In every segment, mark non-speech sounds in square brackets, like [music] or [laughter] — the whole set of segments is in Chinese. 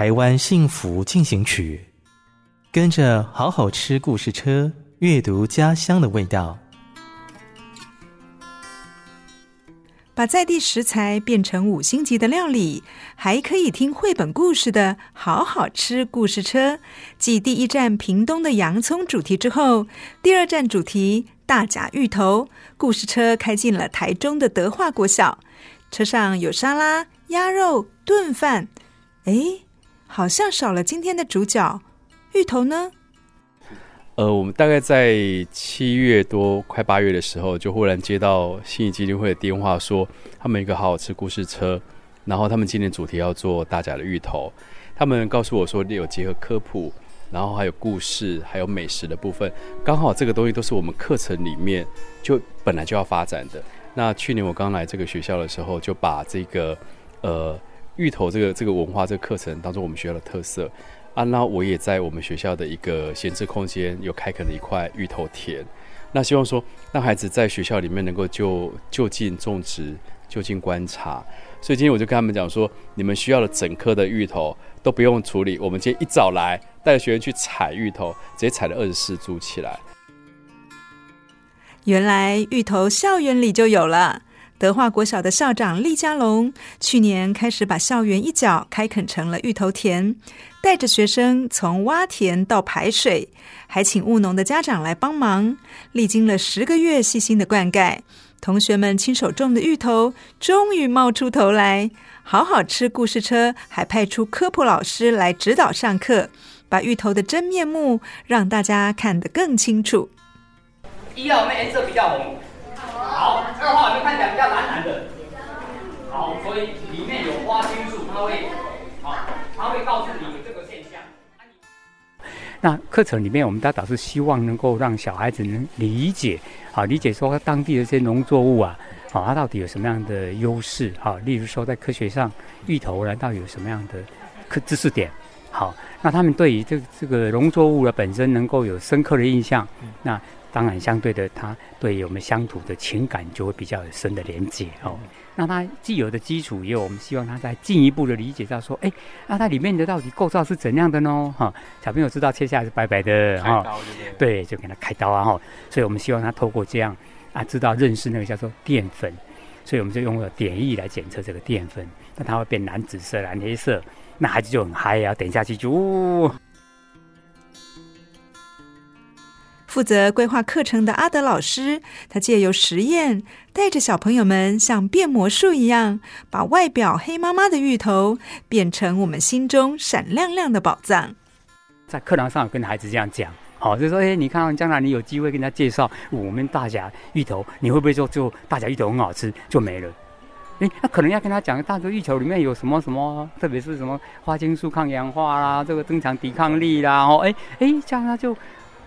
台湾幸福进行曲，跟着好好吃故事车，阅读家乡的味道，把在地食材变成五星级的料理，还可以听绘本故事的好好吃故事车。继第一站屏东的洋葱主题之后，第二站主题大甲芋头故事车开进了台中的德化国小，车上有沙拉、鸭肉、炖饭，哎。好像少了今天的主角，芋头呢？呃，我们大概在七月多快八月的时候，就忽然接到信谊基金会的电话，说他们一个好好吃故事车，然后他们今年主题要做大甲的芋头。他们告诉我说，有结合科普，然后还有故事，还有美食的部分，刚好这个东西都是我们课程里面就本来就要发展的。那去年我刚来这个学校的时候，就把这个呃。芋头这个这个文化这个课程当中，我们学校的特色啊，那我也在我们学校的一个闲置空间有开垦了一块芋头田，那希望说让孩子在学校里面能够就就近种植、就近观察。所以今天我就跟他们讲说，你们需要的整颗的芋头都不用处理，我们今天一早来带着学员去采芋头，直接采了二十四株起来。原来芋头校园里就有了。德化国小的校长厉家龙去年开始把校园一角开垦成了芋头田，带着学生从挖田到排水，还请务农的家长来帮忙。历经了十个月细心的灌溉，同学们亲手种的芋头终于冒出头来。好好吃故事车还派出科普老师来指导上课，把芋头的真面目让大家看得更清楚。一号面颜色比较红。好，二号就看起来比较蓝蓝的。好，所以里面有花青素，它会，好，它会告诉你这个现象。那课程里面，我们大导师希望能够让小孩子能理解，好，理解说当地的这些农作物啊，好，它到底有什么样的优势？好，例如说在科学上，芋头呢到底有什么样的科知识点？好，那他们对于这这个农作物的本身能够有深刻的印象，那。当然，相对的，他对我们乡土的情感就会比较有深的连接哦。那他既有的基础，也有我们希望他再进一步的理解到说，哎，那它里面的到底构造是怎样的呢？哈，小朋友知道切下来是白白的哈，对，就给他开刀啊哈。所以我们希望他透过这样啊，知道认识那个叫做淀粉，所以我们就用了碘液来检测这个淀粉，那它会变蓝紫色、蓝黑色，那孩子就很嗨啊，等下去就。哦负责规划课程的阿德老师，他借由实验，带着小朋友们像变魔术一样，把外表黑妈妈的芋头变成我们心中闪亮亮的宝藏。在课堂上跟孩子这样讲，好，就说：哎，你看，将来你有机会跟他介绍我们大甲芋头，你会不会说就大甲芋头很好吃就没了？哎，那可能要跟他讲，大甲芋头里面有什么什么，特别是什么花青素抗氧化啦，这个增强抵抗力啦，哦，哎哎，这样他就。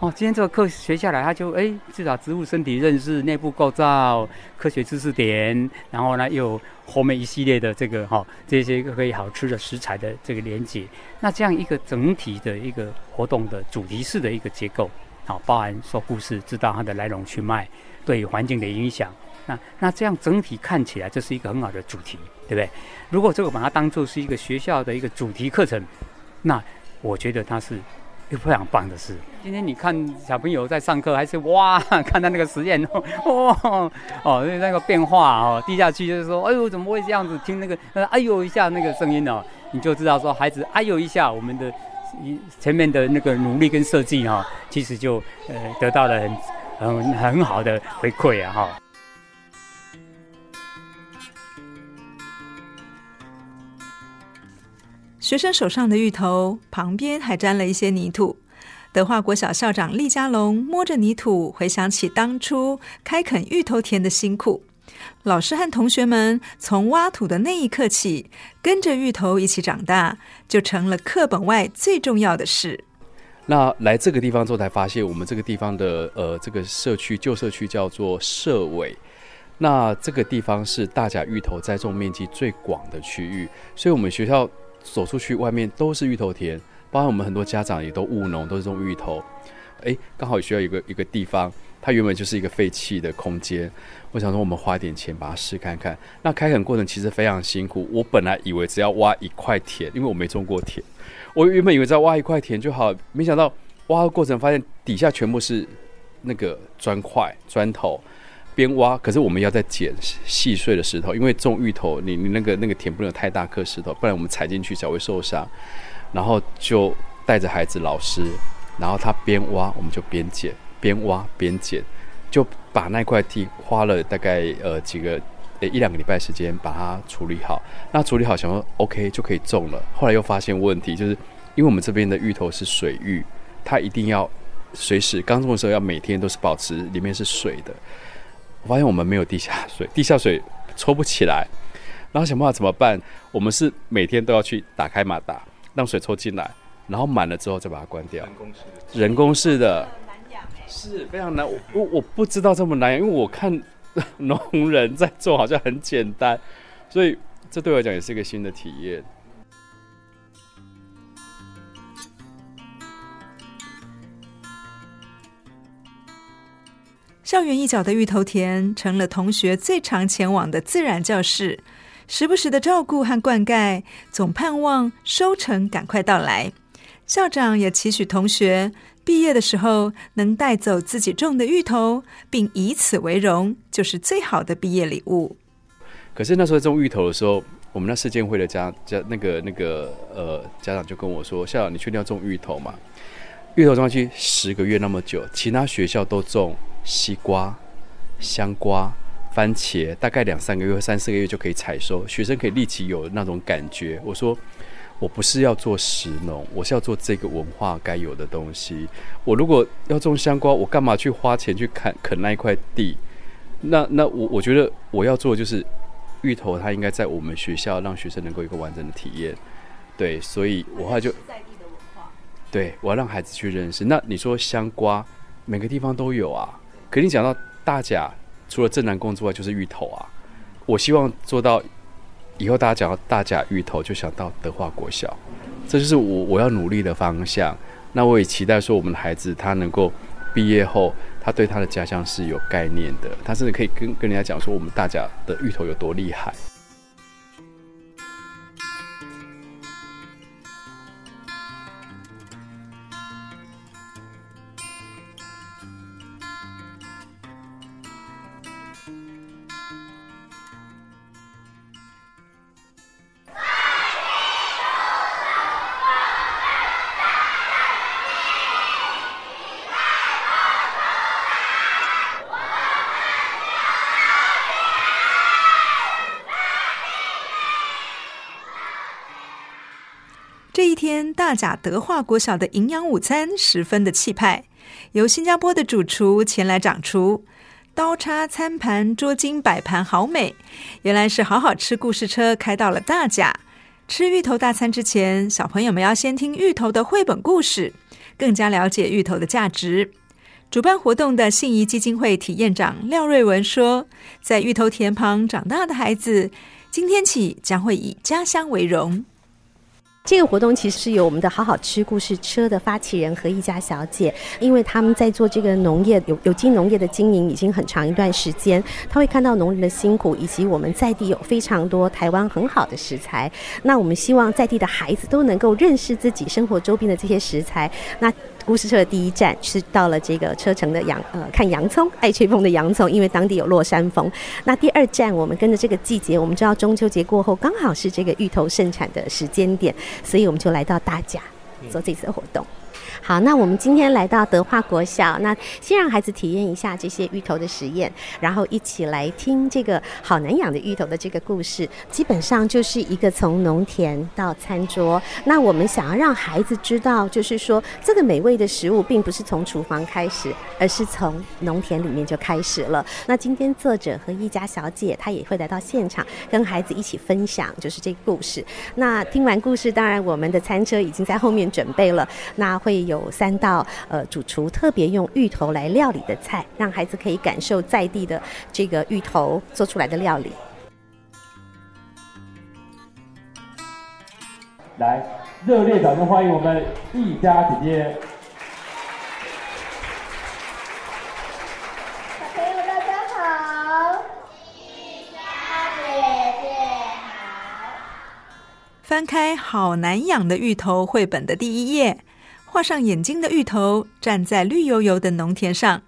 哦，今天这个课学下来，他就哎，至少植物身体认识、内部构造、科学知识点，然后呢，又后面一系列的这个哈、这些可以好吃的食材的这个连接。那这样一个整体的一个活动的主题式的一个结构，好、包含说故事，知道它的来龙去脉，对环境的影响。那那这样整体看起来，这是一个很好的主题，对不对？如果这个把它当做是一个学校的一个主题课程，那我觉得它是。一个非常棒的事。今天你看小朋友在上课，还是哇，[laughs] 看到那个实验 [laughs] 哦哦，那个变化哦，滴下去就是说，哎呦，怎么会这样子？听那个哎呦一下那个声音哦，你就知道说孩子哎呦一下，我们的前面的那个努力跟设计哈，其实就呃得到了很很很好的回馈啊哈。学生手上的芋头旁边还沾了一些泥土。德化国小校长厉家龙摸着泥土，回想起当初开垦芋头田的辛苦。老师和同学们从挖土的那一刻起，跟着芋头一起长大，就成了课本外最重要的事。那来这个地方之后，才发现我们这个地方的呃，这个社区旧社区叫做社尾。那这个地方是大甲芋头栽种面积最广的区域，所以我们学校走出去外面都是芋头田。包括我们很多家长也都务农，都是种芋头。哎，刚好需要一个一个地方，它原本就是一个废弃的空间。我想说，我们花点钱把它试看看。那开垦过程其实非常辛苦。我本来以为只要挖一块田，因为我没种过田，我原本以为只要挖一块田就好，没想到挖的过程发现底下全部是那个砖块、砖头。边挖，可是我们要再捡细碎的石头，因为种芋头，你你那个那个田不能有太大颗石头，不然我们踩进去才会受伤。然后就带着孩子、老师，然后他边挖，我们就边捡，边挖边捡，就把那块地花了大概呃几个呃一两个礼拜时间把它处理好。那处理好，想说 OK 就可以种了。后来又发现问题，就是因为我们这边的芋头是水芋，它一定要随时刚种的时候要每天都是保持里面是水的。我发现我们没有地下水，地下水抽不起来，然后想办法怎么办？我们是每天都要去打开马达。让水抽进来，然后满了之后再把它关掉。人工式的，人工式的，是非常难。我我我不知道这么难，因为我看 [laughs] 农人在做好像很简单，所以这对我来讲也是一个新的体验。校园一角的芋头田成了同学最常前往的自然教室。时不时的照顾和灌溉，总盼望收成赶快到来。校长也期许同学毕业的时候能带走自己种的芋头，并以此为荣，就是最好的毕业礼物。可是那时候种芋头的时候，我们那世建会的家家那个那个呃家长就跟我说：“校长，你确定要种芋头吗？芋头种下去十个月那么久，其他学校都种西瓜、香瓜。”番茄大概两三个月三四个月就可以采收，学生可以立即有那种感觉。我说，我不是要做食农，我是要做这个文化该有的东西。我如果要种香瓜，我干嘛去花钱去砍垦那一块地？那那我我觉得我要做的就是芋头，它应该在我们学校让学生能够有一个完整的体验。对，所以我后来就对，我要让孩子去认识。那你说香瓜每个地方都有啊，可你讲到大甲。除了正南宫之外，就是芋头啊！我希望做到以后，大家讲到大甲芋头，就想到德化国小，这就是我我要努力的方向。那我也期待说，我们的孩子他能够毕业后，他对他的家乡是有概念的，他甚至可以跟跟人家讲说，我们大甲的芋头有多厉害。大甲德化国小的营养午餐十分的气派，由新加坡的主厨前来掌厨，刀叉、餐盘、桌巾摆盘好美，原来是好好吃故事车开到了大甲。吃芋头大餐之前，小朋友们要先听芋头的绘本故事，更加了解芋头的价值。主办活动的信谊基金会体验长廖瑞文说，在芋头田旁长大的孩子，今天起将会以家乡为荣。这个活动其实是由我们的好好吃故事车的发起人和一家小姐，因为他们在做这个农业有有机农业的经营已经很长一段时间，他会看到农人的辛苦，以及我们在地有非常多台湾很好的食材。那我们希望在地的孩子都能够认识自己生活周边的这些食材。那故事车的第一站是到了这个车城的洋呃看洋葱，爱吹风的洋葱，因为当地有落山风。那第二站我们跟着这个季节，我们知道中秋节过后刚好是这个芋头盛产的时间点，所以我们就来到大甲做这次的活动。好，那我们今天来到德化国小，那先让孩子体验一下这些芋头的实验，然后一起来听这个好难养的芋头的这个故事。基本上就是一个从农田到餐桌。那我们想要让孩子知道，就是说这个美味的食物并不是从厨房开始，而是从农田里面就开始了。那今天作者和一家小姐，她也会来到现场，跟孩子一起分享，就是这个故事。那听完故事，当然我们的餐车已经在后面准备了，那会。有三道呃，主厨特别用芋头来料理的菜，让孩子可以感受在地的这个芋头做出来的料理。来，热烈掌声欢迎我们一家姐姐。小朋友大家好，一家姐姐好。翻开《好难养的芋头》绘本的第一页。画上眼睛的芋头站在绿油油的农田上，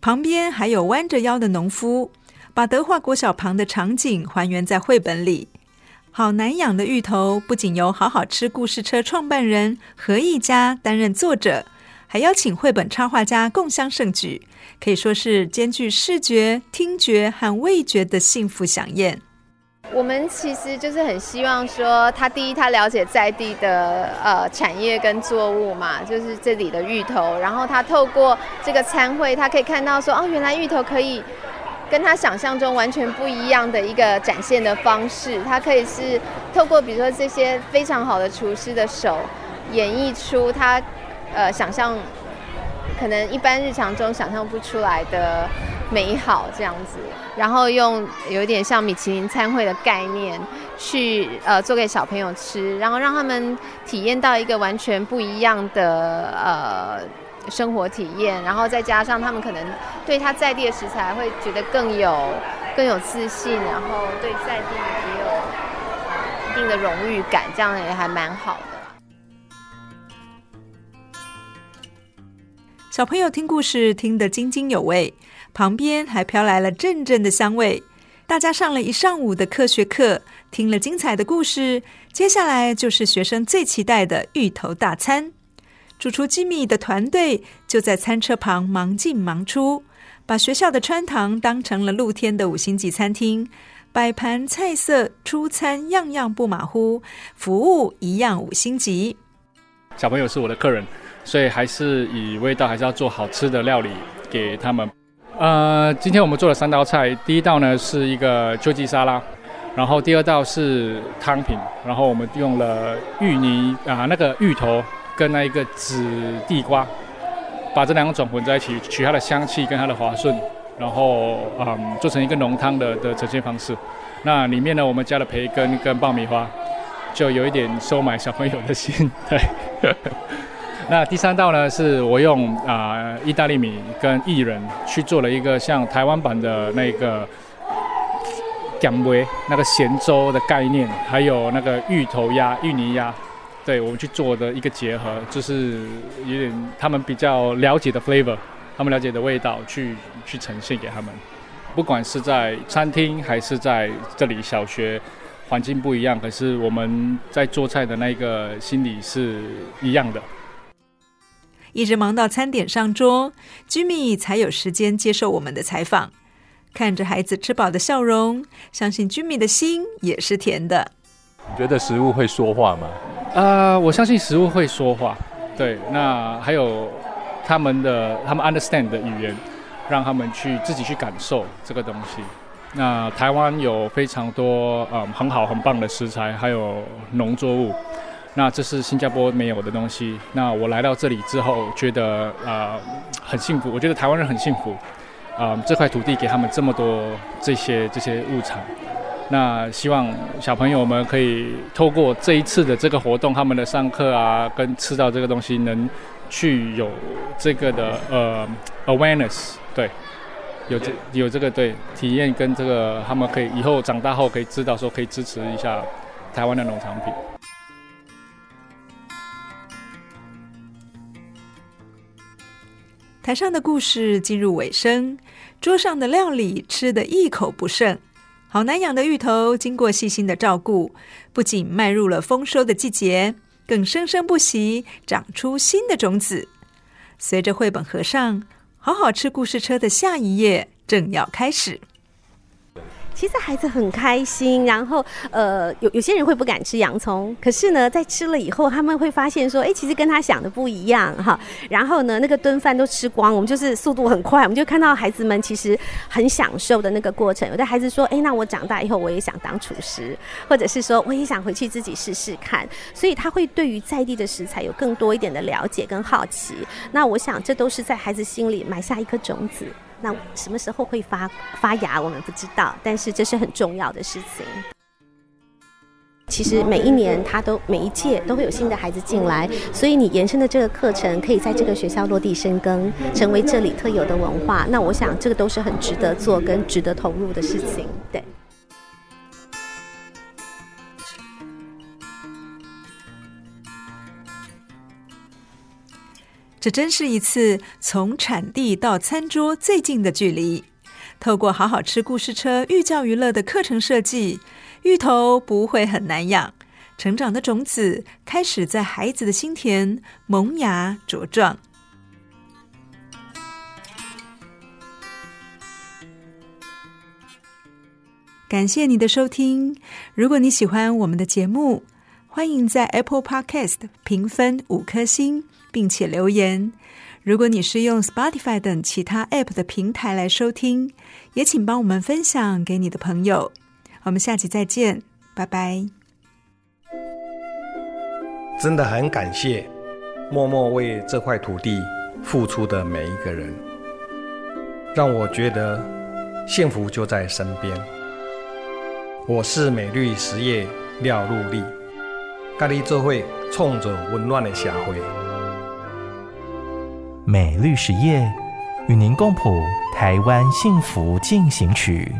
旁边还有弯着腰的农夫，把德化国小旁的场景还原在绘本里。好难养的芋头不仅由好好吃故事车创办人何一家担任作者，还邀请绘本插画家共襄盛举，可以说是兼具视觉、听觉和味觉的幸福享宴。我们其实就是很希望说，他第一，他了解在地的呃产业跟作物嘛，就是这里的芋头。然后他透过这个餐会，他可以看到说，哦，原来芋头可以跟他想象中完全不一样的一个展现的方式。他可以是透过比如说这些非常好的厨师的手，演绎出他呃想象可能一般日常中想象不出来的美好这样子。然后用有点像米其林餐会的概念去呃做给小朋友吃，然后让他们体验到一个完全不一样的呃生活体验，然后再加上他们可能对他在地的食材会觉得更有更有自信，然后对在地也有一定的荣誉感，这样也还蛮好的。小朋友听故事听得津津有味。旁边还飘来了阵阵的香味，大家上了一上午的科学课，听了精彩的故事。接下来就是学生最期待的芋头大餐。主厨吉米的团队就在餐车旁忙进忙出，把学校的穿堂当成了露天的五星级餐厅，摆盘菜色出餐样样不马虎，服务一样五星级。小朋友是我的客人，所以还是以味道还是要做好吃的料理给他们。呃，今天我们做了三道菜，第一道呢是一个秋季沙拉，然后第二道是汤品，然后我们用了芋泥啊，那个芋头跟那一个紫地瓜，把这两种混在一起，取它的香气跟它的滑顺，然后嗯做成一个浓汤的的呈现方式。那里面呢，我们加了培根跟爆米花，就有一点收买小朋友的心，对。那第三道呢，是我用啊、意大利米跟薏仁去做了一个像台湾版的那个咸粿那个咸粥的概念，还有那个芋头鸭、芋泥鸭，对我们去做的一个结合，就是有点他们比较了解的 flavor，他们了解的味道去去呈现给他们。不管是在餐厅还是在这里小学，环境不一样，可是我们在做菜的那个心理是一样的。一直忙到餐点上桌，Jimmy 才有时间接受我们的采访。看着孩子吃饱的笑容，相信 Jimmy 的心也是甜的。你觉得食物会说话吗？呃，我相信食物会说话。对，那还有他们的他们 understand 的语言，让他们去自己去感受这个东西。那台湾有非常多嗯很好很棒的食材，还有农作物。那这是新加坡没有的东西。那我来到这里之后，觉得呃很幸福。我觉得台湾人很幸福，啊、呃，这块土地给他们这么多这些这些物产。那希望小朋友们可以透过这一次的这个活动，他们的上课啊，跟吃到这个东西，能去有这个的呃 awareness，对，有这有这个对体验跟这个，他们可以以后长大后可以知道说可以支持一下台湾的农产品。台上的故事进入尾声，桌上的料理吃得一口不剩。好难养的芋头，经过细心的照顾，不仅迈入了丰收的季节，更生生不息，长出新的种子。随着绘本合上，好好吃故事车的下一页正要开始。其实孩子很开心，然后呃，有有些人会不敢吃洋葱，可是呢，在吃了以后，他们会发现说，哎，其实跟他想的不一样哈。然后呢，那个炖饭都吃光，我们就是速度很快，我们就看到孩子们其实很享受的那个过程。有的孩子说，哎，那我长大以后我也想当厨师，或者是说我也想回去自己试试看。所以他会对于在地的食材有更多一点的了解跟好奇。那我想这都是在孩子心里埋下一颗种子。那什么时候会发发芽，我们不知道，但是这是很重要的事情。其实每一年，他都每一届都会有新的孩子进来，所以你延伸的这个课程可以在这个学校落地生根，成为这里特有的文化。那我想，这个都是很值得做跟值得投入的事情。对。这真是一次从产地到餐桌最近的距离。透过好好吃故事车寓教于乐的课程设计，芋头不会很难养，成长的种子开始在孩子的心田萌芽茁壮。感谢你的收听。如果你喜欢我们的节目，欢迎在 Apple Podcast 评分五颗星。并且留言。如果你是用 Spotify 等其他 App 的平台来收听，也请帮我们分享给你的朋友。我们下期再见，拜拜。真的很感谢默默为这块土地付出的每一个人，让我觉得幸福就在身边。我是美绿实业廖禄立，咖喱做会冲着温暖的社会。美律实业与您共谱台湾幸福进行曲。